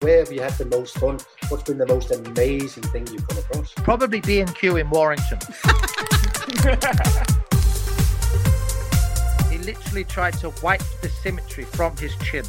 Where have you had the most fun? What's been the most amazing thing you've come across? Probably B and Q in Warrington. he literally tried to wipe the symmetry from his chin.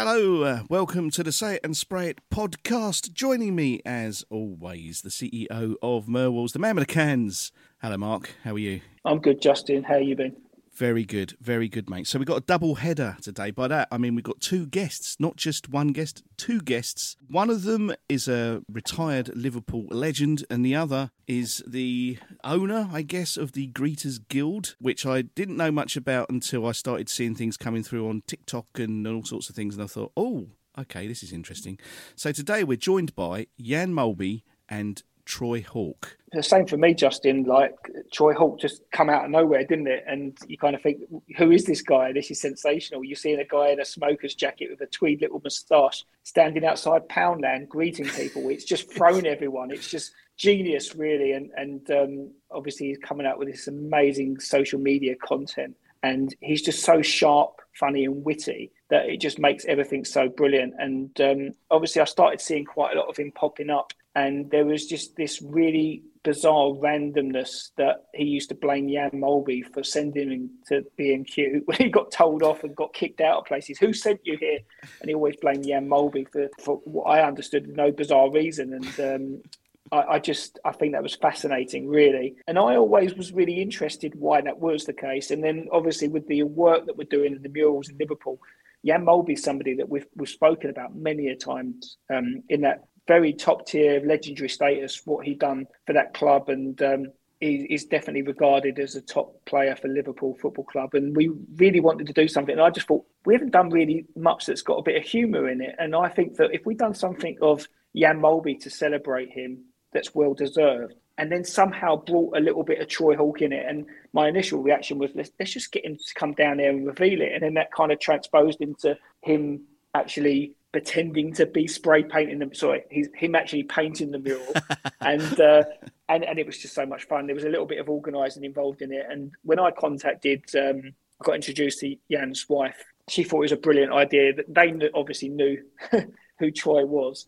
Hello, uh, welcome to the Say It and Spray It podcast. Joining me, as always, the CEO of MurWalls, the man with the cans. Hello, Marc. How are you? I'm good, Justin. How you been? Very good, very good, mate. So we've got a double header today. By that, I mean we've got two guests, not just one guest, two guests. One of them is a retired Liverpool legend, and the other is the owner, I guess, of the Greeters Guild, which I didn't know much about until I started seeing things coming through on TikTok and all sorts of things, and I thought, oh, okay, this is interesting. So today we're joined by Jan Molby and Troy Hawke. The same for me, Justin. Like Troy Hawke just come out of nowhere, didn't it? And you kind of think, who is this guy? This is sensational. You're seeing a guy in a smoker's jacket with a tweed little moustache standing outside Poundland greeting people. It's just thrown everyone. It's just genius, really. And and um, obviously he's coming out with this amazing social media content. And he's just so sharp, funny, and witty that it just makes everything so brilliant. And um, obviously, I started seeing quite a lot of him popping up and there was just this really bizarre randomness that he used to blame Jan Molby for sending him to B&Q when he got told off and got kicked out of places. Who sent you here? And he always blamed Jan Molby for, for what I understood no bizarre reason. And um, I, I, just I think that was fascinating, really. And I always was really interested why that was the case. And then obviously with the work that we're doing in the murals in Liverpool, Jan Molby is somebody that we've, we've spoken about many a times um, in that very top tier, legendary status. What he done for that club, and um, he is definitely regarded as a top player for Liverpool Football Club. And we really wanted to do something. And I just thought we haven't done really much that's got a bit of humour in it. And I think that if we'd done something of Jan Molby to celebrate him, that's well deserved. And then somehow brought a little bit of Troy Hawke in it. And my initial reaction was, let's, let's just get him to come down there and reveal it. And then that kind of transposed into him actually pretending to be spray painting them. Sorry, he's him actually painting the mural, and uh, and and it was just so much fun. There was a little bit of organising involved in it, and when I contacted, um, I got introduced to Jan's wife. She thought it was a brilliant idea. That they obviously knew who Troy was,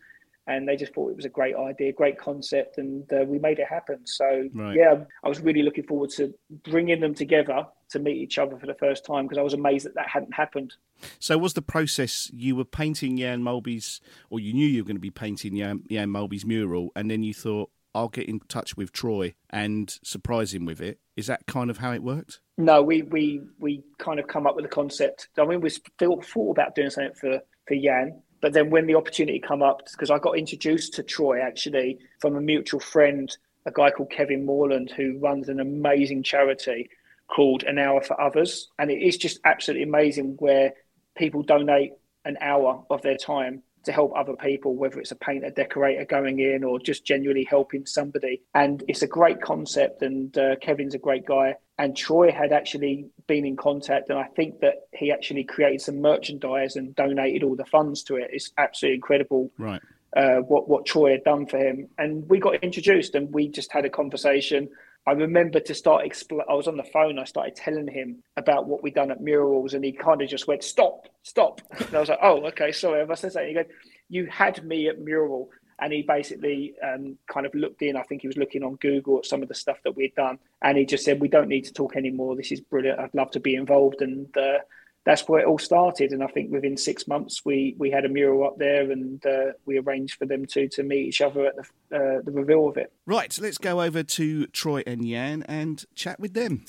and they just thought it was a great idea, great concept, and uh, we made it happen. So right. yeah, I was really looking forward to bringing them together to meet each other for the first time because I was amazed that that hadn't happened. So was the process you were painting Jan Molby's, or you knew you were going to be painting Jan, Jan Molby's mural, and then you thought, I'll get in touch with Troy and surprise him with it. Is that kind of how it worked? No, we we we kind of come up with a concept. I mean, we still thought about doing something for for Jan, but then when the opportunity come up, because I got introduced to Troy actually from a mutual friend, a guy called Kevin Morland, who runs an amazing charity called An Hour for Others. And it is just absolutely amazing where people donate an hour of their time to help other people, whether it's a painter, decorator going in, or just genuinely helping somebody. And it's a great concept, and uh, Kevin's a great guy. And Troy had actually been in contact, and I think that he actually created some merchandise and donated all the funds to it. It's absolutely incredible. Right. Uh, what what Troy had done for him, and we got introduced, and we just had a conversation. I remember to start expl- I was on the phone. I started telling him about what we'd done at MurWalls, and he kind of just went, "Stop, stop." And I was like, "Oh, okay, sorry." I said that, he goes, "You had me at Mural." and he basically um, kind of looked in. I think he was looking on Google at some of the stuff that we'd done, and he just said, "We don't need to talk anymore. This is brilliant. I'd love to be involved." And uh, that's where it all started. And I think within six months, we we had a mural up there, and uh, we arranged for them to to meet each other at the uh, the reveal of it. Right, so let's go over to Troy and Jan and chat with them.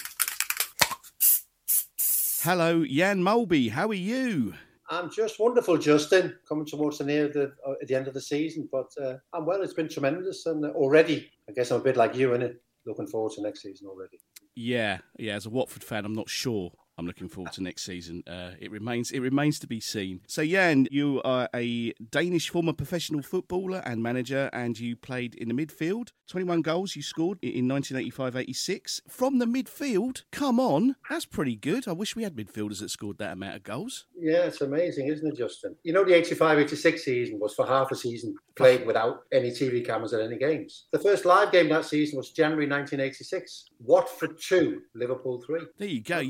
Hello, Jan Molby. How are you? I'm just wonderful, Justin. Coming towards the near the uh, at the end of the season, but uh, I'm well. It's been tremendous, and already, I guess I'm a bit like you in it. Looking forward to next season already. Yeah, yeah. As a Watford fan, I'm not sure I'm looking forward to next season. Uh, it remains it remains to be seen. So Jan, you are a Danish former professional footballer and manager, and you played in the midfield. 21 goals you scored in 1985-86 from the midfield. Come on, that's pretty good. I wish we had midfielders that scored that amount of goals. Yeah, it's amazing, isn't it, Justin? You know, the 85-86 season was for half a season played without any TV cameras at any games. The first live game that season was January 1986. Watford two, Liverpool three. There you go.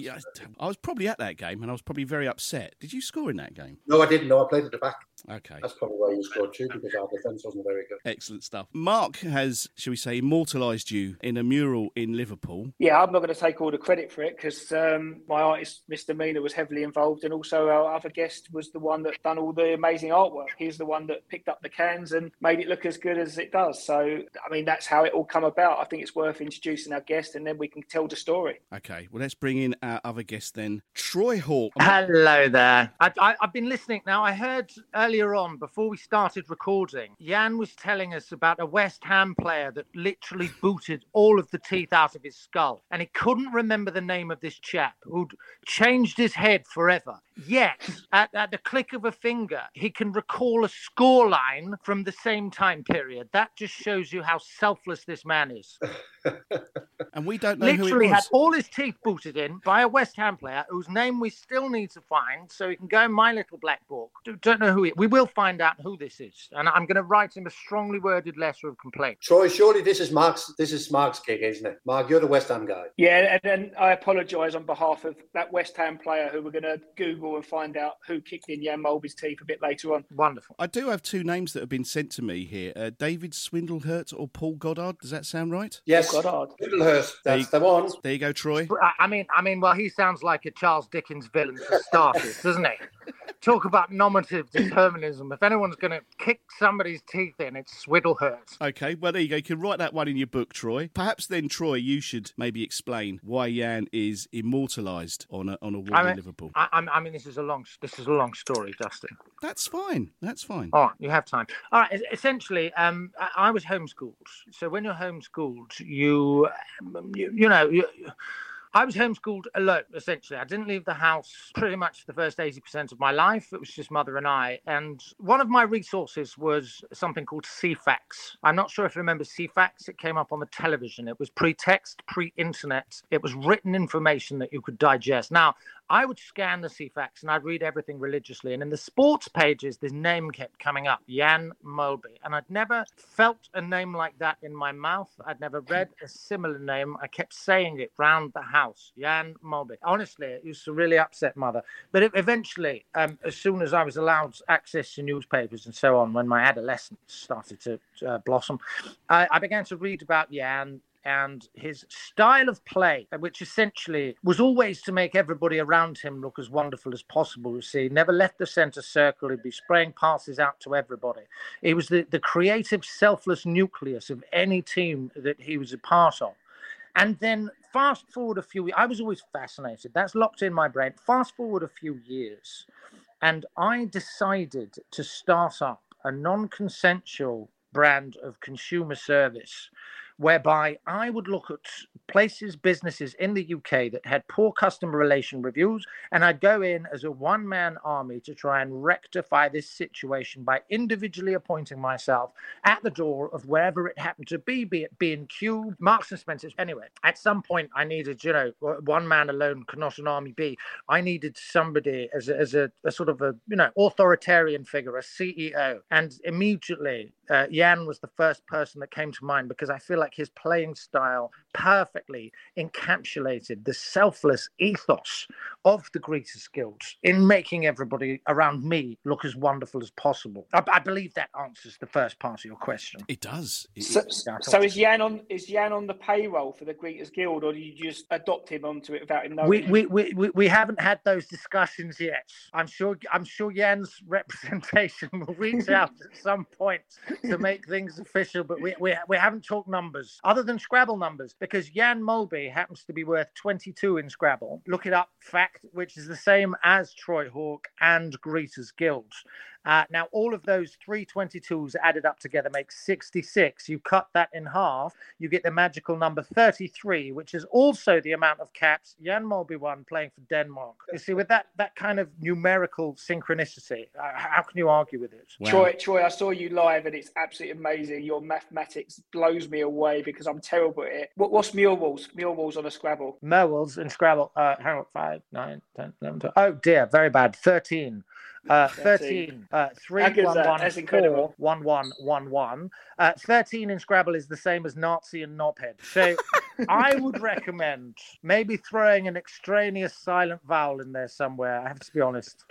I was probably at that game and I was probably very upset. Did you score in that game? No, I didn't. No, I played at the back. Okay. That's probably why you scored two because our defence wasn't very good. Excellent stuff. Mark has, shall we say, immortalised you in a mural in Liverpool. Yeah, I'm not going to take all the credit for it because um, my artist, Mr. Mina, was heavily involved, and also our other guest was the one that done all the amazing artwork. He's the one that picked up the cans and made it look as good as it does. So, I mean, that's how it all come about. I think it's worth introducing our guest, and then we can tell the story. Okay, well, let's bring in our other guest then, Troy Hawke. Hello there. I, have been listening now. I heard earlier on before we started recording, Jan was telling us about a West Ham player that literally booted all of the teeth out of his skull. And he couldn't remember the name of this chap who'd changed his head forever. Yet, at, at the click of a finger, he can recall a scoreline from the same time period. That just shows you how selfless this man is. and we don't know literally had all his teeth booted in by a West Ham player whose name we still need to find, so he can go in my little black book. Don't know who he. We will find out who this is, and I'm going to write him a strongly worded letter of complaint. Troy, surely this is Marc's. This is Marc's gig, isn't it? Marc, you're the West Ham guy. Yeah, and then I apologise on behalf of that West Ham player who we're going to Google and find out who kicked in Jan Molby's teeth a bit later on. Wonderful. I do have two names that have been sent to me here: uh, David Swindlehurst or Paul Goddard. Does that sound right? Yes, Paul Goddard. Swindlehurst. That's the one. There you go, Troy. I mean, I mean, well, he sounds like a Charles Dickens villain for starters, doesn't he? Talk about nominative determinism. If anyone's going to kick somebody's teeth in, it's Swindlehurst. Okay, well, there you go. You can write that one in your book, Troy. Perhaps then, Troy, you should maybe explain why Jan is immortalised on a on a wall I mean, in Liverpool. I, I, mean, this is a long this is a long story, Justin. That's fine. That's fine. All right, you have time. All right. Essentially, um, I, I was homeschooled. So when you're homeschooled, you you, you know. You, I was homeschooled alone, essentially. I didn't leave the house pretty much the first 80% of my life. It was just mother and I. And one of my resources was something called Ceefax. I'm not sure if you remember Ceefax. It came up on the television. It was pre text, pre internet. It was written information that you could digest. Now, I would scan the Ceefax and I'd read everything religiously. And in the sports pages, this name kept coming up, Jan Molby. And I'd never felt a name like that in my mouth. I'd never read a similar name. I kept saying it round the house, Jan Molby. Honestly, it used to really upset mother. But it, eventually, um, as soon as I was allowed access to newspapers and so on, when my adolescence started to uh, blossom, I, I began to read about Jan and his style of play, which essentially was always to make everybody around him look as wonderful as possible. You see, never left the centre circle. He'd be spraying passes out to everybody. He was the, the creative, selfless nucleus of any team that he was a part of. And then fast forward a few I was always fascinated. That's locked in my brain. Fast forward a few years, and I decided to start up a non consensual brand of consumer service whereby I would look at places, businesses in the UK that had poor customer relation reviews, and I'd go in as a one man army to try and rectify this situation by individually appointing myself at the door of wherever it happened to be, be it B&Q, Marks and Spencer's. Anyway, at some point, I needed, you know, one man alone cannot an army be. I needed somebody as a, as a, a sort of a, you know, authoritarian figure, a CEO. And immediately, uh, Jan was the first person that came to mind because I feel like his playing style perfectly encapsulated the selfless ethos of the Greeters Guild in making everybody around me look as wonderful as possible. I, I believe that answers the first part of your question. It does. It- So, Yeah, so is Jan on is Jan on the payroll for the Greeters Guild, or do you just adopt him onto it without him knowing? We, we, we, we, we haven't had those discussions yet. I'm sure I'm sure Jan's representation will reach out at some point to make things official, but we, we, we haven't talked numbers other than Scrabble numbers because Jan Molby happens to be worth 22 in Scrabble. Look it up, fact, which is the same as Troy Hawke and Greeters Guild. Uh, now, all of those 322s added up together make 66. You cut that in half, you get the magical number 33, which is also the amount of caps Jan Molby won playing for Denmark. You see, with that that kind of numerical synchronicity, uh, how can you argue with it? Wow. Troy, Troy, I saw you live, and it's absolutely amazing. Your mathematics blows me away because I'm terrible at it. What, what's MurWalls? MurWalls on a Scrabble. MurWalls in Scrabble. Uh, hang on, 5, 9, 10, 11, 12. Oh dear, very bad. 13. Uh, 13, uh, 3, How good is 1, that? 1, That's 4, incredible. 1, 1, 1, 1. Uh, 13 in Scrabble is the same as Nazi and knobhead. So I would recommend maybe throwing an extraneous silent vowel in there somewhere. I have to be honest.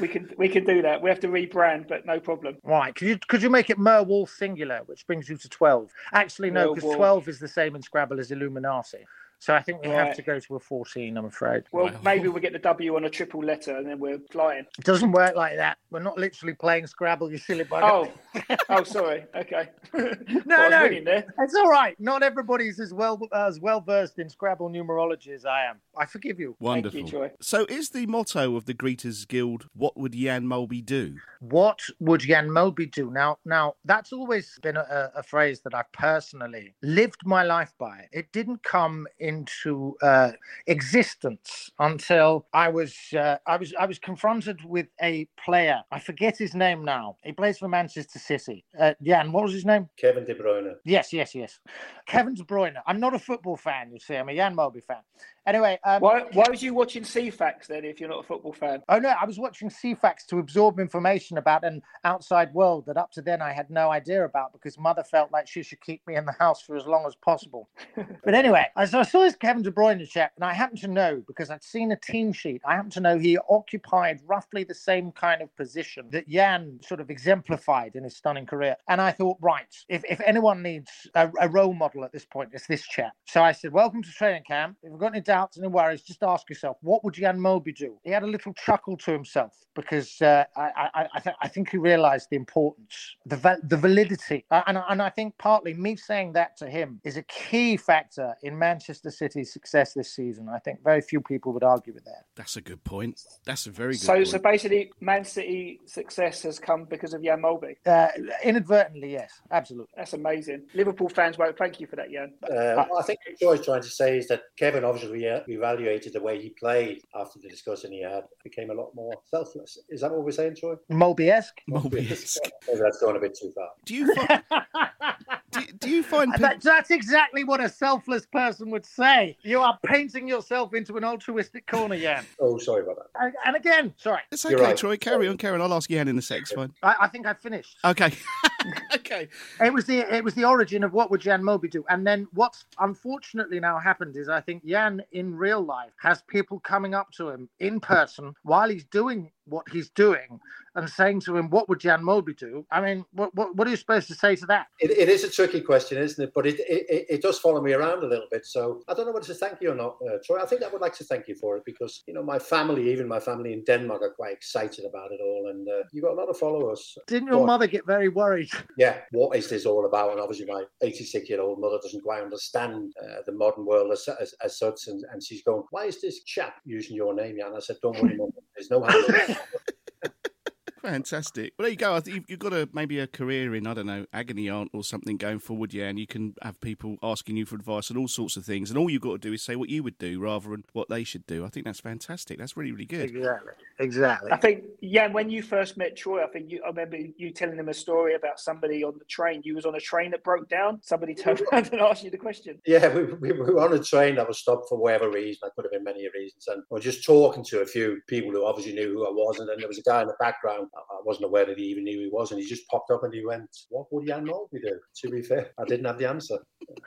We can we can do that. We have to rebrand, but no problem. Right. Could you could you make it Merwolf singular, which brings you to 12? Actually, no, because 12 is the same in Scrabble as Illuminati. So I think we have to go to a 14, I'm afraid. Well, Wow. maybe we'll get the W on a triple letter, and then we're flying. It doesn't work like that. We're not literally playing Scrabble, you silly bugger. Oh, oh, sorry. Okay. No, Well, no. It's all right. Not everybody's as well as well versed in Scrabble numerology as I am. I forgive you. Wonderful. Troy. So, is the motto of the Greeters Guild "What would Jan Molby do"? What would Jan Molby do? Now, now that's always been a, a phrase that I've personally lived my life by. It didn't come into uh, existence until I was uh, I was I was confronted with a player. I forget his name now. He plays for Manchester City. Uh, Jan, what was his name? Kevin De Bruyne. Yes, yes, yes. Kevin De Bruyne. I'm not a football fan. You see, I'm a Jan Molby fan. Anyway, um, Why, why was you watching Ceefax then if you're not a football fan? Oh no, I was watching Ceefax to absorb information about an outside world that up to then I had no idea about because mother felt like she should keep me in the house for as long as possible. but anyway, I- so I saw this Kevin De Bruyne chap, and I happen to know because I'd seen a team sheet. I happen to know he occupied roughly the same kind of position that Jan sort of exemplified in his stunning career. And I thought, right, if, if anyone needs a, a role model at this point, it's this chap. So I said, welcome to training camp. If you've got any doubts, any worries, just ask yourself, what would Jan Molby do? He had a little chuckle to himself because uh, I, I, I, th- I think he realized the importance, the, va- the validity. Uh, and, and I think partly me saying that to him is a key factor in Manchester City's success this season. I think very few people would argue with that. That's a good point. That's a very good So, point. so basically, Man City success has come because of Jan Molby. Uh, inadvertently, yes, absolutely. That's amazing. Liverpool fans won't thank you for that, Jan. Uh, I think what Troy's trying to say is that Kevin obviously re- evaluated the way he played after the discussion he had, became a lot more selfless. Is that what we're saying, Troy? Molby-esque. Molby-esque. Maybe that's going a bit too far. Do you find, do, do you find pe- That, that's exactly what a selfless person would say. You are painting yourself into an altruistic corner, Jan. Oh, sorry about that. And- And again, sorry, It's okay, right. Troy. Carry on, Karen. I'll ask Jan in a sec. It's fine. I, I think I've finished. Okay. okay. It was the it was the origin of what would Jan Molby do, and then what's unfortunately now happened is I think Jan in real life has people coming up to him in person while he's doing what he's doing and saying to him, "What would Jan Molby do?" I mean, what what, what are you supposed to say to that? It, it is a tricky question, isn't it? But it, it, it- does follow me around a little bit. So I don't know whether to thank you or not, uh, Troy. I think I would like to thank you for it because, you know, my family, even my family in Denmark, are quite excited about it all. And uh, you got a lot of followers. Didn't your on. mother get very worried? Yeah, what is this all about? And obviously, my 86 year old mother doesn't quite understand uh, the modern world as, as, as such. And, and she's going, Why is this chap using your name? Yeah, and I said, Don't worry, mum. There's no. Fantastic. Well, there you go. You've got a maybe a career in I don't know agony aunt or something going forward, yeah. And you can have people asking you for advice and all sorts of things, and all you've got to do is say what you would do rather than what they should do. I think that's fantastic. That's really really good. Exactly. Exactly. I think, Jan, when you first met Troy, I think you, I remember you telling him a story about somebody on the train. You was on a train that broke down. Somebody turned around and asked you the question. Yeah, we, we were on a train that was stopped for whatever reason. There could have been many reasons. And we were just talking to a few people who obviously knew who I was. And then there was a guy in the background I wasn't aware that he even knew who he was, and he just popped up and he went, "What would Jan Molby do?" To be fair, I didn't have the answer.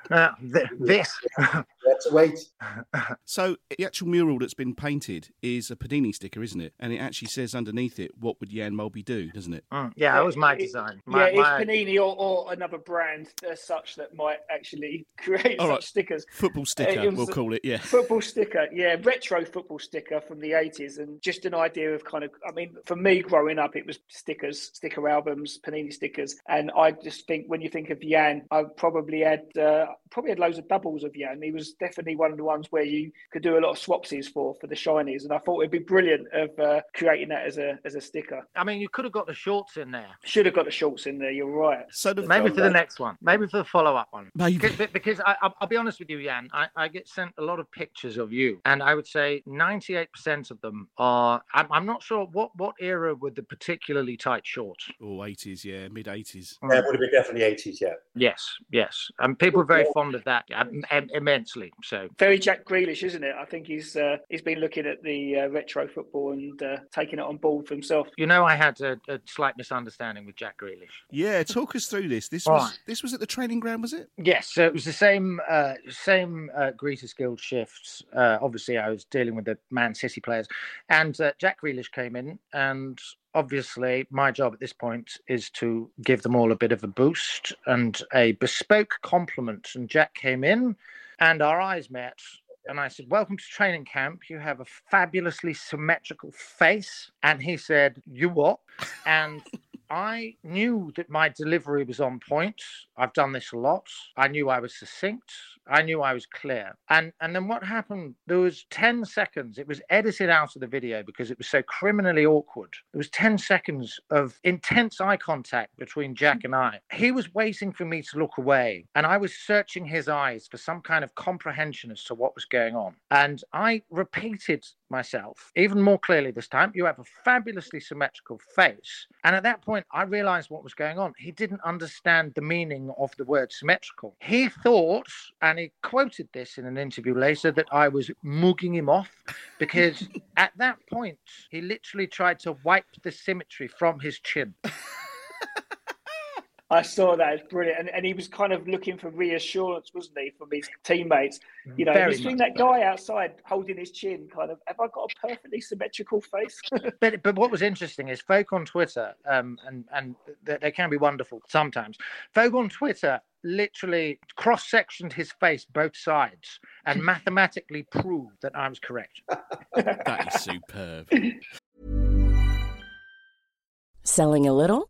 Uh, th- this. Let's wait. So the actual mural that's been painted is a Panini sticker, isn't it? And it actually says underneath it, "What would Jan Molby do?" Doesn't it? Mm, yeah, that was my It- design. yeah, My, it's Panini or, or another brand as such that might actually create All such right. stickers. Football sticker, it we'll call it. Yeah. Football sticker, yeah, retro football sticker from the 80s, and just an idea of kind of, I mean, for me growing up, it was stickers, sticker albums, Panini stickers, and I just think when you think of Jan, I probably had uh, probably had loads of doubles of Jan. He was definitely one of the ones where you could do a lot of swapsies for for the shinies, and I thought it'd be brilliant of uh, creating that as a as a sticker. I mean, you could have got the shorts in there. Should have got the shorts in there. You're right. So the Maybe for the next one. Maybe for the follow-up one. Maybe. Because, because I, I'll, I'll be honest with you, Jan. I, I get sent a lot of pictures of you, and I would say 98% of them are. I'm, I'm not sure what what era were the particularly tight shorts. Oh, 80s, yeah, mid 80s. Yeah, it would have been definitely 80s, yeah. Yes, yes, and people are very fond of that um, im- immensely. So Very Jack Grealish, isn't it? I think he's uh, he's been looking at the uh, retro football and uh, taking it on board for himself. you know, I had a, a slight misunderstanding with Jack Grealish. Yeah, talk us through this. This was right. this was at the training ground, was it? Yes, so it was the same uh, same uh, Greeters Guild shifts. Uh, obviously, I was dealing with the Man City players, and uh, Jack Grealish came in, and obviously, my job at this point is to give them all a bit of a boost and a bespoke compliment. And Jack came in, and our eyes met. And I said, Welcome to training camp. You have a fabulously symmetrical face. And he said, You what? And I knew that my delivery was on point. I've done this a lot. I knew I was succinct. I knew I was clear. And and then what happened? There was 10 seconds. It was edited out of the video because it was so criminally awkward. There was 10 seconds of intense eye contact between Jack and I. He was waiting for me to look away, and I was searching his eyes for some kind of comprehension as to what was going on. And I repeated myself even more clearly this time. You have a fabulously symmetrical face. And at that point, I realized what was going on. He didn't understand the meaning of the word symmetrical. He thought, and he quoted this in an interview later, that I was mugging him off because at that point, he literally tried to wipe the symmetry from his chin. I saw that. It's brilliant. And, and he was kind of looking for reassurance, wasn't he, from his teammates? You know, Very he's seeing much that guy outside holding his chin, kind of, have I got a perfectly symmetrical face? but but what was interesting is folk on Twitter, um, and and they, they can be wonderful sometimes. Folk on Twitter literally cross-sectioned his face both sides and mathematically proved that I was correct. That is superb. Selling a little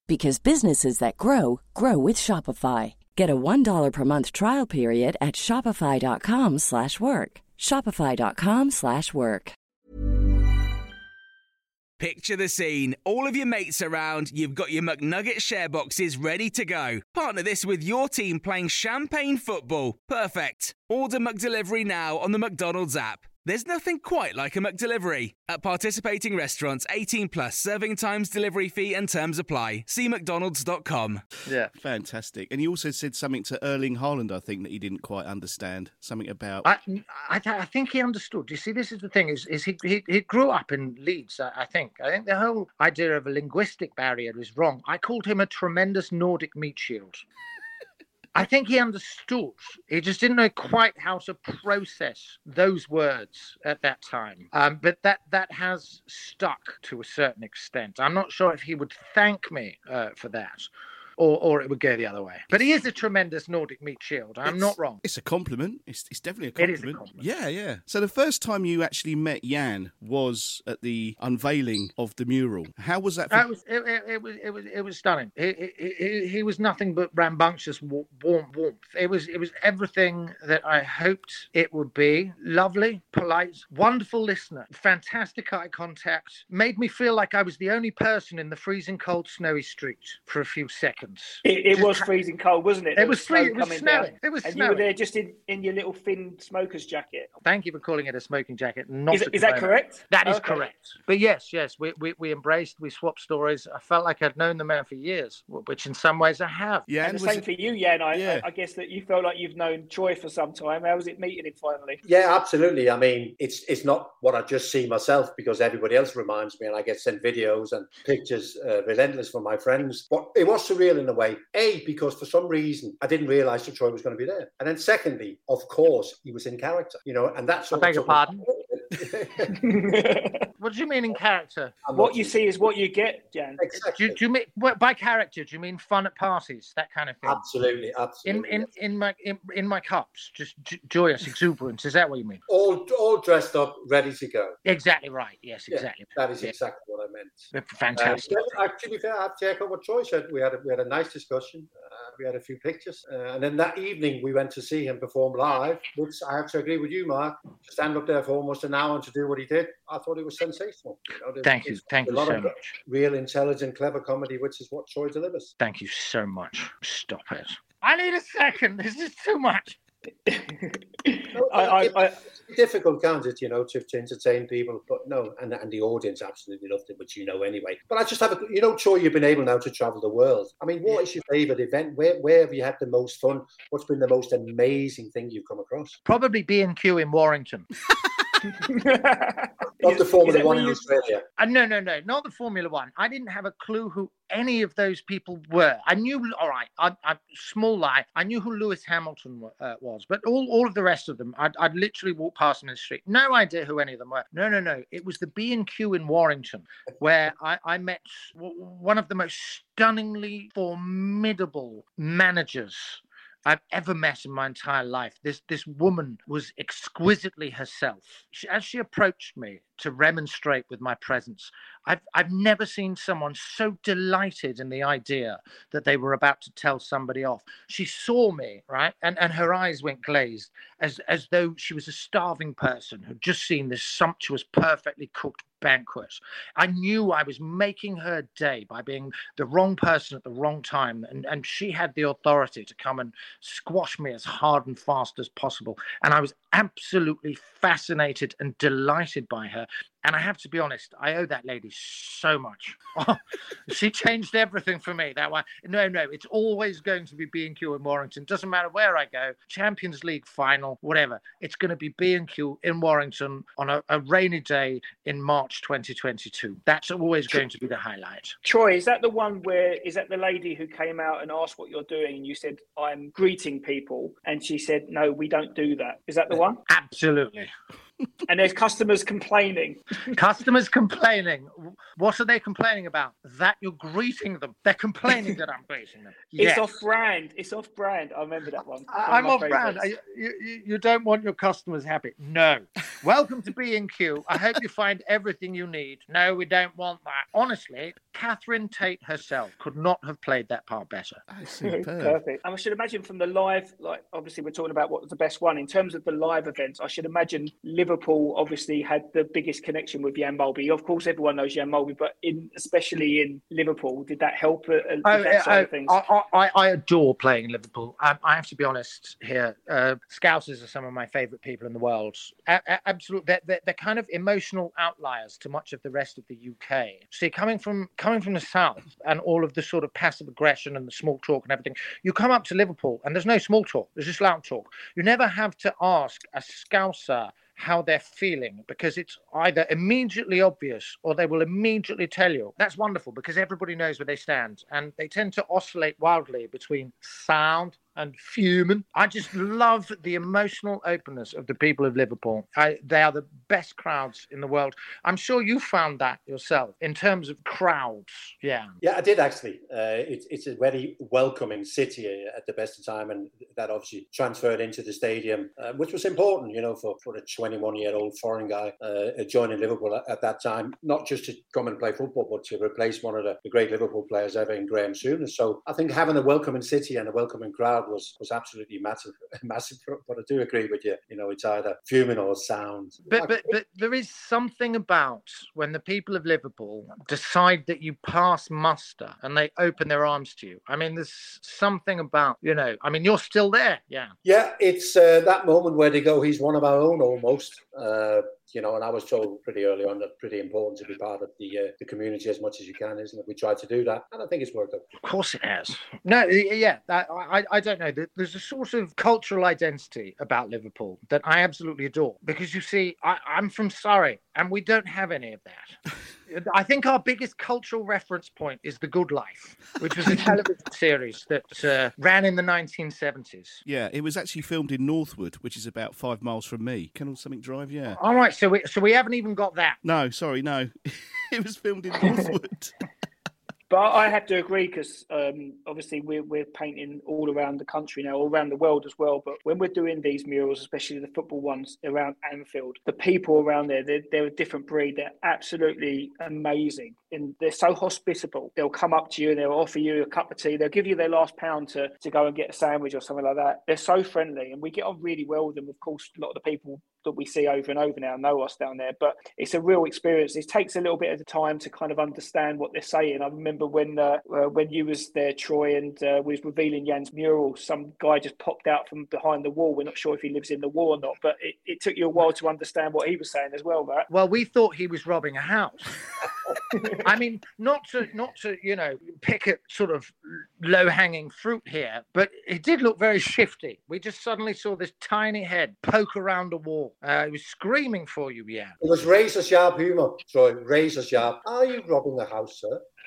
because businesses that grow grow with Shopify. Get a $1 per month trial period at shopify.com/work. slash work. shopify.com/work. slash work. Picture the scene. All of your mates around, you've got your McNugget share boxes ready to go. Partner this with your team playing champagne football. Perfect. Order McDelivery now on the McDonald's app. There's nothing quite like a McDelivery. At participating restaurants, 18 plus serving times, delivery fee, and terms apply. See McDonald's.com. Yeah. Fantastic. And he also said something to Erling Haaland, I think, that he didn't quite understand. Something about. I, I, I think he understood. You see, this is the thing: is, is he, he he grew up in Leeds. I, I think. I think the whole idea of a linguistic barrier is wrong. I called him a tremendous Nordic meat shield. I think he understood. He just didn't know quite how to process those words at that time. Um, but that that has stuck to a certain extent. I'm not sure if he would thank me uh, for that, or, or it would go the other way. But he is a tremendous Nordic meat shield. I'm It's- not wrong. It's a compliment. It's, it's definitely a compliment. It is a compliment. Yeah, yeah. So the first time you actually met Jan was at the unveiling of the mural. How was that? For... It was it, it, it was it was it was stunning. He, he, he, he was nothing but rambunctious warm warmth. It was it was everything that I hoped it would be. Lovely, polite, wonderful listener, fantastic eye contact. Made me feel like I was the only person in the freezing cold, snowy street for a few seconds. It, it was freezing cold, wasn't it? It There was freezing. It was snowing. down. It was and you were there just in, in your little thin smoker's jacket. Thank you for calling it a smoking jacket. Not Is, is that correct? That is Okay. correct. But yes, yes, we, we, we embraced, we swapped stories. I felt like I'd known the man for years, which in some ways I have. Yeah, And the was same for you, Jan. I, Yeah. I, I guess that you felt like you've known Troy for some time. How was it meeting him finally? Yeah, absolutely. I mean, it's it's not what I just see myself because everybody else reminds me, and I get sent videos and pictures uh, relentless from my friends. But it was surreal in a way. A because for some reason I didn't realise that Troy was going to be there, and then secondly, of course, he was in character. You know, and that's I beg your pardon? exactly. What do you mean in character? what you see is what you get, Jan. Do, do you mean what, by character? Do you mean fun at parties, that kind of thing? Absolutely, In absolutely. in in in my in, in my cups, just j- joyous exuberance. Is that what you mean? all all dressed up, ready to go. Exactly right. Yes, Yeah, exactly. That is Yeah. exactly what I meant. Fantastic. Uh, to be fair, I have to echo what Troy said. We had a, we had a nice discussion. We had a few pictures, uh, and then that evening we went to see him perform live. Which I have to agree with you, Marc. To stand up there for almost an hour and to do what he did, I thought it was sensational. You know, there's- Thank you. Thank you so much. Real, intelligent, clever comedy, which is what Troy delivers. Thank you so much. Stop it. I need a second. This is too much. I, I, I, It's difficult, can't it? You know, to, to entertain people, but no, and and the audience absolutely loved it, which you know anyway. But I just have a, you know, Troy, you've been able now to travel the world. I mean, what is your favourite event? Where where have you had the most fun? What's been the most amazing thing you've come across? Probably B and Q in Warrington. Not the Formula One in you- Australia. Uh, no, no, no, not the Formula One. I didn't have a clue who any of those people were. I knew, all right, I, I, small lie, I knew who Lewis Hamilton uh, was, but all, all of the rest of them, I'd, I'd literally walk past them in the street. No idea who any of them were. No, no, no. It was the B and Q in Warrington where I, I met one of the most stunningly formidable managers I've ever met in my entire life. This this woman was exquisitely herself. She, as she approached me to remonstrate with my presence, I've I've never seen someone so delighted in the idea that they were about to tell somebody off. She saw me, right, and and her eyes went glazed, as as though she was a starving person who'd just seen this sumptuous, perfectly cooked banquet. I knew I was making her day by being the wrong person at the wrong time, and and she had the authority to come and squash me as hard and fast as possible. And I was absolutely fascinated and delighted by her. And I have to be honest, I owe that lady so much. she changed everything for me. That one, no, no, it's always going to be B and Q in Warrington. Doesn't matter where I go, Champions League final, whatever. It's going to be B and Q in Warrington on a, a rainy day in March 2022. That's always going to be the highlight. Troy, is that the one where is that the lady who came out and asked what you're doing and you said I'm greeting people and she said no we don't do that. Is that the one? Absolutely. And there's customers complaining. Customers complaining. What are they complaining about? That you're greeting them. They're complaining that I'm greeting them. It's off brand. It's off brand. I remember that one. I- One of I'm off brand. favourites. I- You, you, you don't want your customers happy. No. Welcome to B&Q. I hope you find everything you need. No, we don't want that. Honestly, Catherine Tate herself could not have played that part better. Oh, superb. Perfect. And I should imagine from the live, like obviously we're talking about what was the best one in terms of the live events. I should imagine Liverpool obviously had the biggest connection with Jan Molby. Of course, everyone knows Jan Molby, but in especially in Liverpool, did that help uh, Oh, that side I, of things? I, I, I adore playing in Liverpool. Um, I have to be honest here. Uh, Scousers are some of my favourite people in the world. A- a- absolute, they're, they're, they're kind of emotional outliers to much of the rest of the UK. See, coming from coming from the south and all of the sort of passive aggression and the small talk and everything, you come up to Liverpool and there's no small talk. There's just loud talk. You never have to ask a Scouser how they're feeling because it's either immediately obvious or they will immediately tell you. That's wonderful because everybody knows where they stand and they tend to oscillate wildly between sound and fuming. I just love the emotional openness of the people of Liverpool. I, they are the best crowds in the world. I'm sure you found that yourself in terms of crowds. Yeah. Yeah, I did actually. Uh, it, it's a very welcoming city at the best of time, and that obviously transferred into the stadium, uh, which was important, you know, for, for a 21 year old foreign guy uh, joining Liverpool at, at, that time, not just to come and play football, but to replace one of the, the great Liverpool players ever in Graeme Souness. So I think having a welcoming city and a welcoming crowd was was absolutely massive, massive. But I do agree with you. You know, it's either fuming or sound. But but, but there is something about when the people of Liverpool decide that you pass muster and they open their arms to you. I mean, there's something about you know. I mean, you're still there. Yeah. Yeah, it's uh, that moment where they go. He's one of our own almost. Uh, you know, and I was told pretty early on that pretty important to be part of the uh, the community as much as you can, isn't it? We try to do that, and I think it's worked out. Of course, it has. No, yeah, I I don't know. There's a sort of cultural identity about Liverpool that I absolutely adore because you see, I, I'm from Surrey, and we don't have any of that. I think our biggest cultural reference point is The Good Life, which was a television series that uh, ran in the 1970s. Yeah, it was actually filmed in Northwood, which is about five miles from me. Kennel Something Drive, yeah. All right, so we so we haven't even got that. No, sorry, no. it was filmed in Northwood. But I have to agree because um, obviously we're, we're painting all around the country now, all around the world as well. But when we're doing these murals, especially the football ones around Anfield, the people around there, they're, they're a different breed. They're absolutely amazing. And they're so hospitable. They'll come up to you and they'll offer you a cup of tea. They'll give you their last pound to, to go and get a sandwich or something like that. They're so friendly and we get on really well with them. Of course, a lot of the people that we see over and over now know us down there. But it's a real experience. It takes a little bit of the time to kind of understand what they're saying. I remember when uh, uh, when you was there, Troy, and uh, was revealing Jan's mural. Some guy just popped out from behind the wall. We're not sure if he lives in the wall or not, but it, it took you a while to understand what he was saying as well. Right? Well, we thought he was robbing a house. I mean, not to not to you know pick at sort of low hanging fruit here, but it did look very shifty. We just suddenly saw this tiny head poke around a wall. Uh, he was screaming for you, yeah. It was razor sharp humour, Troy. Razor sharp. Are you robbing a house, sir?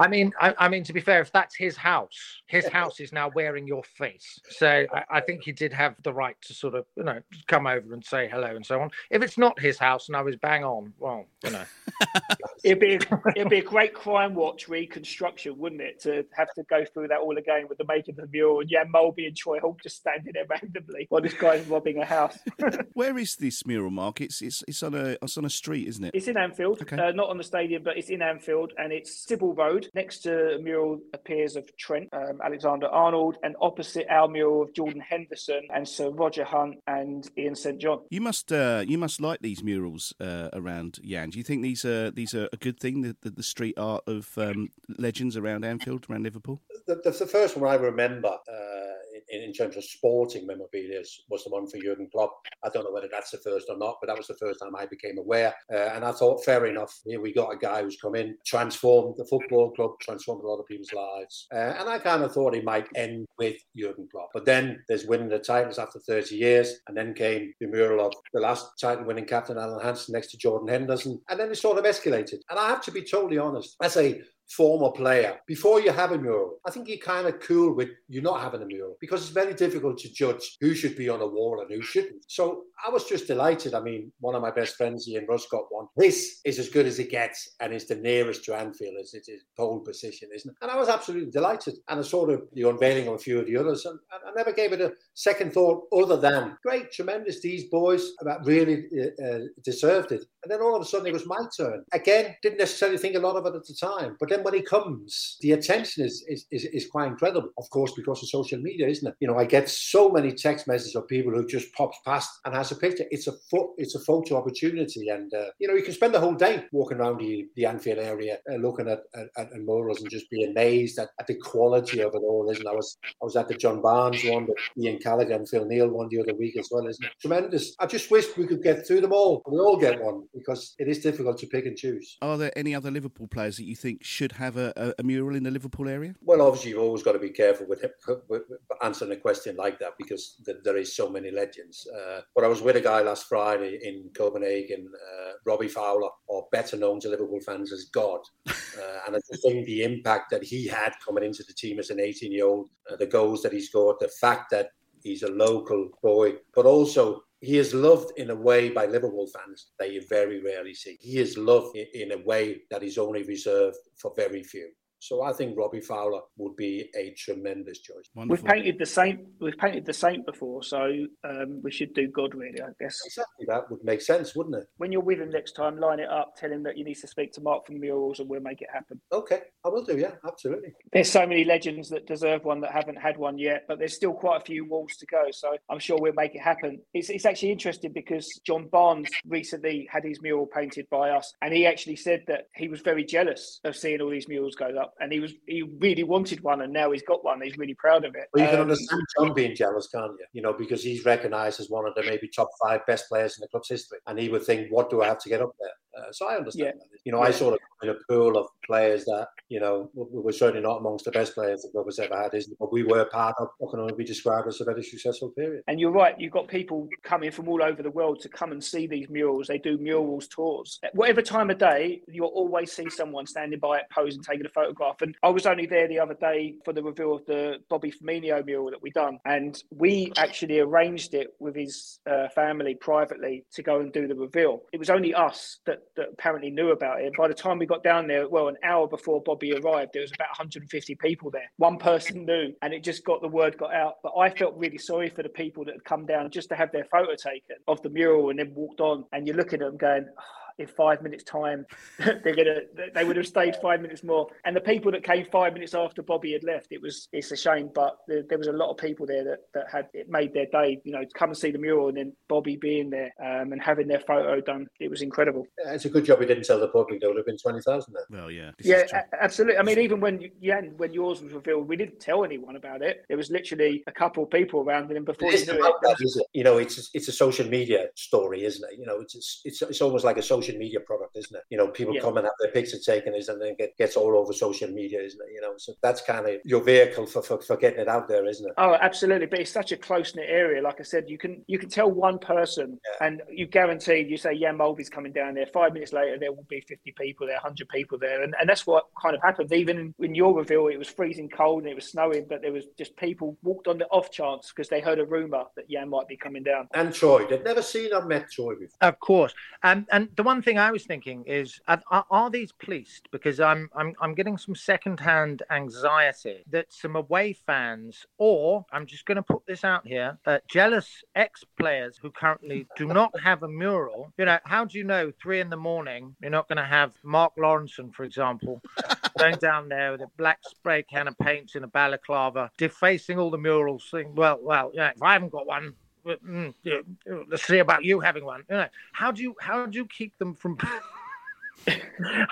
I mean, I, I, mean, to be fair, if that's his house, his house is now wearing your face. So I, I, think he did have the right to sort of, you know, come over and say hello and so on. If it's not his house and I was bang on, well, you know, it'd be it'd be a great crime watch reconstruction, wouldn't it? To have to go through that all again with the making of the mural and yeah, Molby and Troy Hawke just standing there randomly while this guy's robbing a house. Where is this mural, Marc? It's it's it's on a it's on a street, isn't it? It's in Anfield, okay. uh, not on the stadium, but it's in Anfield, and it's Sybil Road. Next to a mural appears of Trent um, Alexander Arnold, and opposite our mural of Jordan Henderson and Sir Roger Hunt and Ian St John. You must uh, you must like these murals uh, around Jan. Do you think these are these are a good thing? The, the, the street art of um, legends around Anfield, around Liverpool. The, the, the first one I remember. Uh, in, in, terms of sporting memorabilia was the one for Jurgen Klopp. I don't know whether that's the first or not, but that was the first time I became aware. Uh, and I thought, fair enough, here we got a guy who's come in, transformed the football club, transformed a lot of people's lives. Uh, and I kind of thought he might end with Jurgen Klopp. But then there's winning the titles after 30 years, and then came the mural of the last title winning captain, Alan Hansen, next to Jordan Henderson. And then it sort of escalated. And I have to be totally honest, as a former player before you have a mural. I think you're kind of cool with you not having a mural because it's very difficult to judge who should be on a wall and who shouldn't. So I was just delighted. I mean, one of my best friends, Ian Rush, got one. This is as good as it gets and it's the nearest to Anfield as it is pole position, isn't it? And I was absolutely delighted. And I saw the, unveiling of a few of the others and, I never gave it a second thought other than great, tremendous. These boys really uh, uh, deserved it. And then all of a sudden it was my turn. Again, didn't necessarily think a lot of it at the time, but then when he comes, the attention is, is, is, is, quite incredible. Of course, because of social media, isn't it? You know, I get so many text messages of people who just pops past and has a picture. It's a fo- it's a photo opportunity, and uh, you know, you can spend the whole day walking around the, the Anfield area, uh, looking at, at, at murals and just be amazed at, at the quality of it all. Isn't it? I was I was at the John Barnes one, but Ian Callaghan, Phil Neal one the other week as well, isn't it? Tremendous. I just wish we could get through them all. We all get one because it is difficult to pick and choose. Are there any other Liverpool players that you think should have a, a, a mural in the Liverpool area? Well, obviously, you've always got to be careful with, with, with answering a question like that because th- there is so many legends. Uh, but I was with a guy last Friday in Copenhagen, uh, Robbie Fowler, or better known to Liverpool fans as God. Uh, and I just think the impact that he had coming into the team as an 18 year old, uh, the goals that he scored, the fact that he's a local boy, but also he is loved in a way by Liverpool fans that you very rarely see. He is loved in a way that is only reserved for very few. So I think Robbie Fowler would be a tremendous choice. Wonderful. We've painted the saint. We've painted the saint before, so um, we should do God really. I guess exactly that would make sense, wouldn't it? When you're with him next time, line it up. Tell him that you need to speak to Marc from the Murals, and we'll make it happen. Okay, I will do. Yeah, absolutely. There's so many legends that deserve one that haven't had one yet, but there's still quite a few walls to go. So I'm sure we'll make it happen. It's, it's actually interesting because John Barnes recently had his mural painted by us, and he actually said that he was very jealous of seeing all these murals go up and he was he really wanted one, and now he's got one. He's really proud of it. Well, you can um, understand John being jealous, can't you? You know, because he's recognised as one of the maybe top five best players in the club's history, and he would think, "What do I have to get up there?" Uh, so I understand yeah. that. You know, yeah. I sort of in a pool of players that you know we were certainly not amongst the best players the club has ever had, isn't it? But we were part of what can only be described as a very successful period. And you're right. You've got people coming from all over the world to come and see these murals. They do murals tours. Whatever time of day, you'll always see someone standing by it, posing, taking a photograph. And I was only there the other day for the reveal of the Bobby Firmino mural that we done, and we actually arranged it with his uh, family privately to go and do the reveal. It was only us that, that apparently knew about it. By the time we got down there, well, an hour before Bobby arrived, there was about 150 people there. One person knew, and it just got the word got out. But I felt really sorry for the people that had come down just to have their photo taken of the mural and then walked on. And you're looking at them going, oh, in five minutes' time, they're gonna they would have stayed five minutes more. And the people that came five minutes after Bobby had left, it was it's a shame, but there, there was a lot of people there that, that had it made their day. You know, to come and see the mural and then Bobby being there um, and having their photo done, it was incredible. It's a good job we didn't tell the public. There would have been twenty thousand there. Well, yeah, yeah, absolutely. I mean, even when yeah, when yours was revealed, we didn't tell anyone about it. There was literally a couple of people around, him before you knew it, that, it, you know, it's it's a social media story, isn't it? You know, it's it's it's almost like a social media product, isn't it? You know, people yeah. come and have their picture taken, is and then get gets all over social media, isn't it? You know, so that's kind of your vehicle for, for, for getting it out there, isn't it? Oh, absolutely. But it's such a close knit area. Like I said, you can you can tell one person, yeah. and you guaranteed. You say, yeah, Molby's coming down there. Five minutes later, there will be fifty people there, hundred people there, and, and that's what kind of happened. Even in your reveal, it was freezing cold and it was snowing, but there was just people walked on the off chance because they heard a rumor that Jan might be coming down. And Troy, they'd never seen or met Troy before. Of course, and and the one thing I was thinking is, are, are these policed? Because I'm I'm I'm getting some secondhand anxiety that some away fans, or I'm just going to put this out here, uh, jealous ex-players who currently do not have a mural. You know, how do you know three in the morning you're not going to have Mark Lawrenson, for example, going down there with a black spray can of paints in a balaclava, defacing all the murals, saying, "Well, well, yeah, if I haven't got one." Mm, yeah, let's see about you having one. You know, how do you how do you keep them from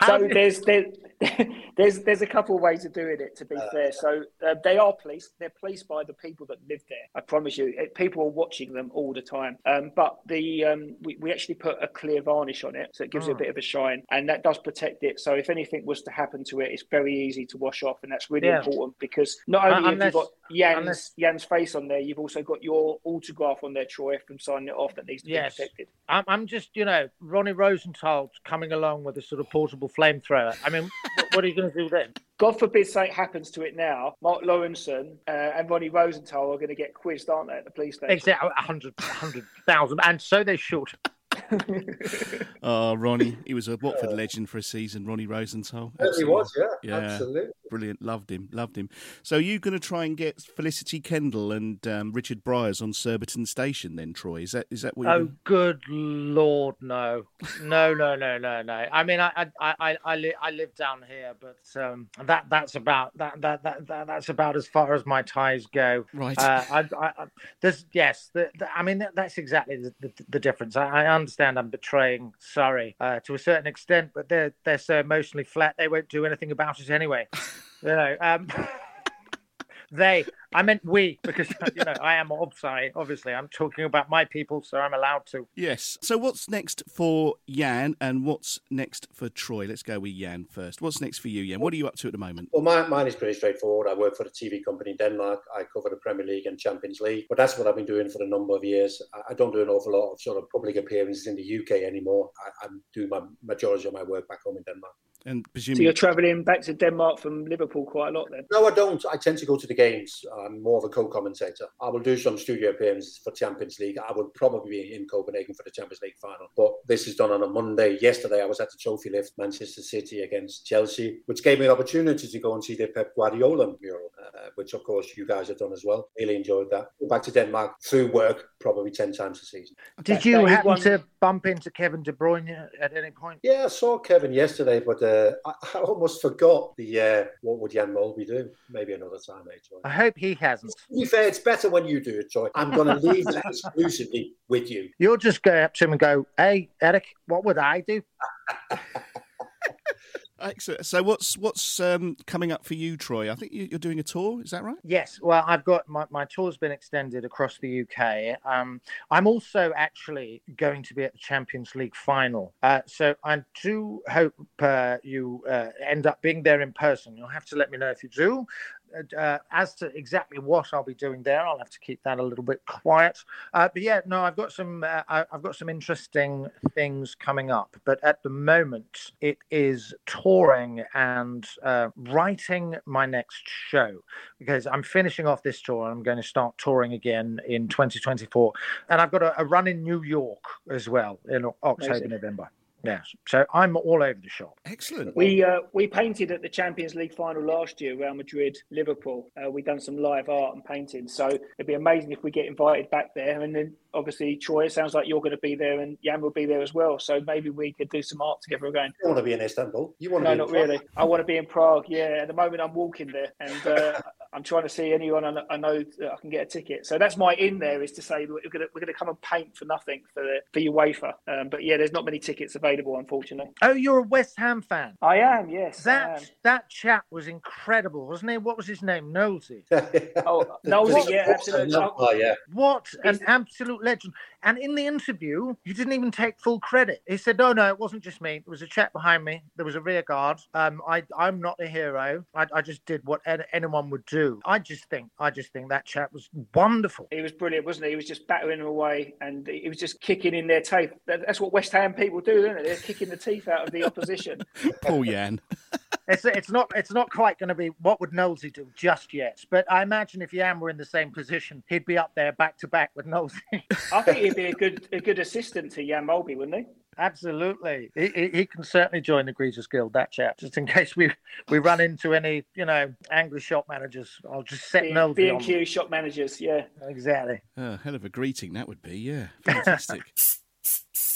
so there's there, there's there's a couple of ways of doing it. To be uh, fair, so uh, they are policed. They're policed by the people that live there. I promise you, people are watching them all the time. Um, but the um, we, we actually put a clear varnish on it, so it gives oh. it a hmm. bit of a shine, and that does protect it. So if anything was to happen to it, it's very easy to wash off, and that's really yeah. important because not only uh, unless, have you got Jan's unless... Jan's face on there, you've also got your autograph on there, Troy, from signing it off that needs to yes. be protected. I'm, I'm just, you know, Ronnie Rosenthal coming along with a sort of portable flamethrower. I mean, what are you going to do then? God forbid something happens to it now. Mark Lawrenson uh, and Ronnie Rosenthal are going to get quizzed, aren't they, at the police station? Exactly, 100, 100,000. And so they should. Oh, Ronnie, he was a Watford legend for a season. Ronnie Rosenthal. He was, yeah, yeah, absolutely. Brilliant, loved him, loved him. So you're going to try and get Felicity Kendal and um, Richard Briers on Surbiton Station, then, Troy? Is that is that what? Oh, you... good lord, no, no, no, no, no, no. I mean, I I I I, li- I live down here, but um, that that's about that, that that that that's about as far as my ties go. Right. Uh, I, I, I, there's yes, the, the, I mean that's exactly the, the, the difference. I, I understand I'm betraying Surrey uh, to a certain extent, but they're they're so emotionally flat they won't do anything about it anyway. you know. Um, they. I meant we because you know I am Obsai. Obviously, I'm talking about my people, so I'm allowed to. Yes. So what's next for Jan, and what's next for Troy? Let's go with Jan first. What's next for you, Jan? What are you up to at the moment? Well, my, mine is pretty straightforward. I work for the TV company in Denmark. I cover the Premier League and Champions League, but that's what I've been doing for a number of years. I, I don't do an awful lot of sort of public appearances in the UK anymore. I, I'm doing my majority of my work back home in Denmark. And So presumably, you're travelling back to Denmark from Liverpool quite a lot then. No, I don't. I tend to go to the games. I'm more of a co-commentator. I will do some studio appearances for Champions League. I would probably be in Copenhagen for the Champions League final. But this is done on a Monday. Yesterday, I was at the trophy lift, Manchester City against Chelsea, which gave me an opportunity to go and see the Pep Guardiola mural, uh, which of course you guys have done as well. Really enjoyed that. Go back to Denmark through work, probably ten times a season. Did That- you that is happen one- to bump into Kevin De Bruyne at any point? Yeah, I saw Kevin yesterday, but uh, I, I almost forgot the uh, what would Jan Molby do? Maybe another time, eh, Troy? I hope he hasn't. To be fair, it's better when you do it, Troy. I'm going to leave that exclusively with you. You'll just go up to him and go, "Hey, Eric, what would I do?" excellent. So what's what's um, coming up for you, Troy? I think you- you're doing a tour. Is that right? Yes, well, I've got my, my tour's been extended across the UK. Um, I'm also actually going to be at the Champions League final. Uh, so I do hope uh, you uh, end up being there in person. You'll have to let me know if you do. Uh, as to exactly what I'll be doing there, I'll have to keep that a little bit quiet. Uh, but yeah, no, I've got some uh, I- I've got some interesting things coming up. But at the moment, it is touring and uh, writing my next show because I'm finishing off this tour and I'm going to start touring again in 2024. And I've got a, a run in New York as well in October, Amazing. November. Yes. So I'm all over the shop. Excellent. We uh, we painted at the Champions League final last year, Real Madrid, Liverpool. Uh, we done some live art and painting, so it'd be amazing if we get invited back there. And then obviously, Troy, it sounds like you're going to be there, and Jan will be there as well. So maybe we could do some art together again. You want to be in Istanbul? You want to No, be not Prague? really. I want to be in Prague. Yeah, at the moment I'm walking there, and uh, I'm trying to see anyone I know, I that I can get a ticket. So that's my in there is to say we're going to we're going to come and paint for nothing for the for UEFA. Um, but yeah, there's not many tickets available, unfortunately. Oh, you're a West Ham fan. I am, yes. I am. That that chap was incredible, wasn't he? What was his name? Nosy. Oh, no, yeah, absolutely. Oh, yeah. What an He's- absolute legend. And in the interview, he didn't even take full credit. He said, No, no, it wasn't just me. There was a chap behind me. There was a rear guard. Um, I, I'm not a hero. I, I just did what an- anyone would do. I just think, I just think that chap was wonderful. He was brilliant, wasn't he? He was just battering them away, and he was just kicking in their tape. That's what West Ham people do, isn't it? They're kicking the teeth out of the opposition. Paul Jan. It's it's not it's not quite going to be what would Nosy do just yet. But I imagine if Jan were in the same position, he'd be up there back to back with Nosy. I think he'd be a good a good assistant to Jan Molby, wouldn't he? Absolutely, he, he, he can certainly join the Greeters Guild. That chap, just in case we we run into any you know angry shop managers, I'll just set B Nosy on. and Q shop managers, yeah. Exactly. Oh, hell of a greeting that would be. Yeah, fantastic.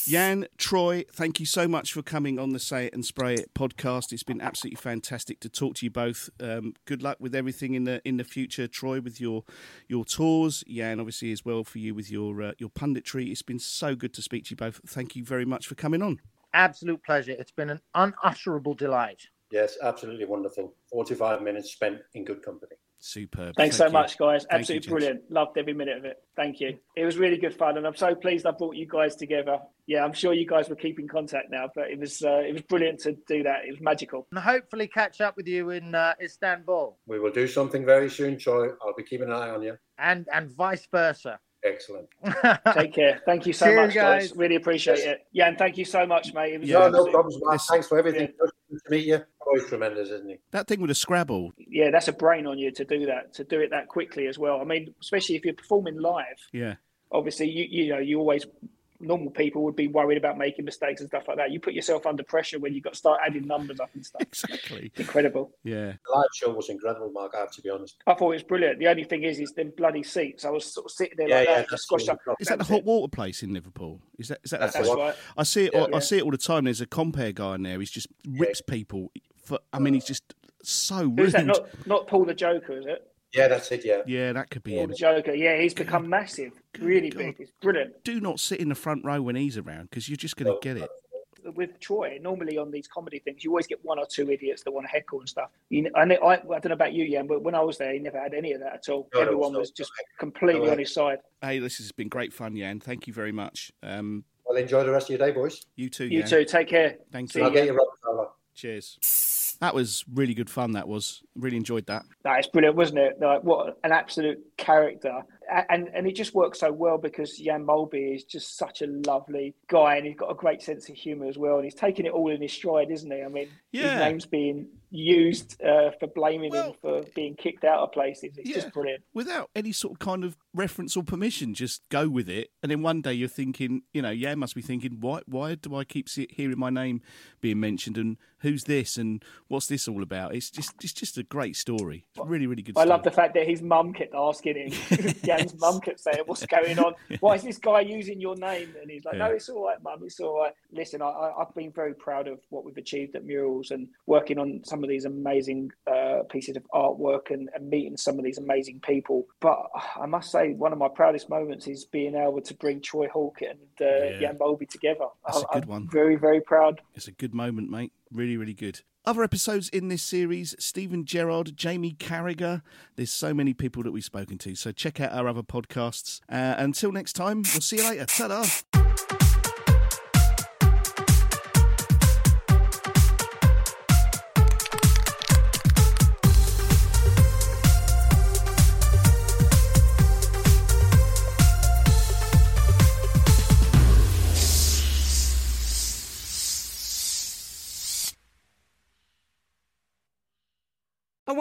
Jan, Troy, thank you so much for coming on the Say It and Spray It podcast. It's been absolutely fantastic to talk to you both. Um, good luck with everything in the in the future, Troy, with your your tours. Jan, obviously, as well for you with your uh, your punditry. It's been so good to speak to you both. Thank you very much for coming on. Absolute pleasure. It's been an unutterable delight. Yes, absolutely wonderful. 45 minutes spent in good company. Superb. Thanks Thank so you. much, guys. Thank Absolutely gents. brilliant. Loved every minute of it. Thank you. It was really good fun, and I'm so pleased I brought you guys together. Yeah, I'm sure you guys will keep in contact now, but it was uh, it was brilliant to do that. It was magical. And hopefully catch up with you in uh, Istanbul We will do something very soon, Troy. I'll be keeping an eye on you. and and vice versa. Excellent. Take care. Thank you so Cheers, much, guys. guys. Really appreciate it. Yeah, and thank you so much, mate. It was Yeah. No, no problems, Mark. Thanks for everything. Good to meet you. Oh, always tremendous, isn't he? That thing with a Scrabble. Yeah, that's a brain on you to do that, to do it that quickly as well. I mean, especially if you're performing live. Yeah. Obviously, you you know you always normal people would be worried about making mistakes and stuff like that. You put yourself under pressure when you've got to start adding numbers up and stuff. Exactly. Incredible. Yeah. The live show was incredible, Mark. I have to be honest. I thought it was brilliant. The only thing is, is them bloody seats. I was sort of sitting there Yeah, like yeah, that, just squashed up. Is that the hot water place in Liverpool? Is that is that That's That's place? right. I see it. Yeah, all, yeah. I see it all the time. There's a compare guy in there. He's just rips people. For I mean, he's just so rude. Who's that? Not not Paul the Joker, is it? Yeah, that's it. Yeah. Yeah, that could be Paul him. Joker. Yeah, he's become massive, really God. big. It's brilliant. Do not sit in the front row when he's around because you're just going to No. get it. with Troy. Normally on these comedy things, you always get one or two idiots that want to heckle and stuff. You know, and I, I don't know about you, Jan, but when I was there, he never had any of that at all. No, no, Everyone no, was just no. completely No. on his side. Hey, this has been great fun, Jan. Thank you very much. Um, Well, enjoy the rest of your day, boys. you too, You Jan. too. Take care. Thank See you. I'll get you Rockefeller. Cheers. That was really good fun. That was really enjoyed that. That is brilliant, wasn't it? Like, what an absolute character. And and it just works so well because Jan Molby is just such a lovely guy and he's got a great sense of humour as well. And he's taking it all in his stride, isn't he? I mean, Yeah. his name's being used uh, for blaming Well- him for being kicked out of places. It's Yeah. just brilliant. Without any sort of kind of reference or permission, just go with it. And then one day you're thinking, you know, Jan must be thinking, why, why do I keep see- hearing my name being mentioned? And who's this? And what's this all about? It's just, it's just a great story. It's really, really good. I story. love the fact that his mum kept asking him, Jan's mum kept saying, What's going on? Why is this guy using your name? And he's like, No, it's all right, mum, it's all right. Listen, I, I, I've been very proud of what we've achieved at MurWalls and working on some of these amazing uh, pieces of artwork and, and meeting some of these amazing people. But I must say, one of my proudest moments is being able to bring Troy Hawke and uh, Yeah. Jan Molby together. That's a I- good I'm one. Very, very proud. It's a good moment, mate. Really, really good. Other episodes in this series Steven Gerrard, Jamie Carragher. There's so many people that we've spoken to. So check out our other podcasts. Uh, until next time, we'll see you later. Ta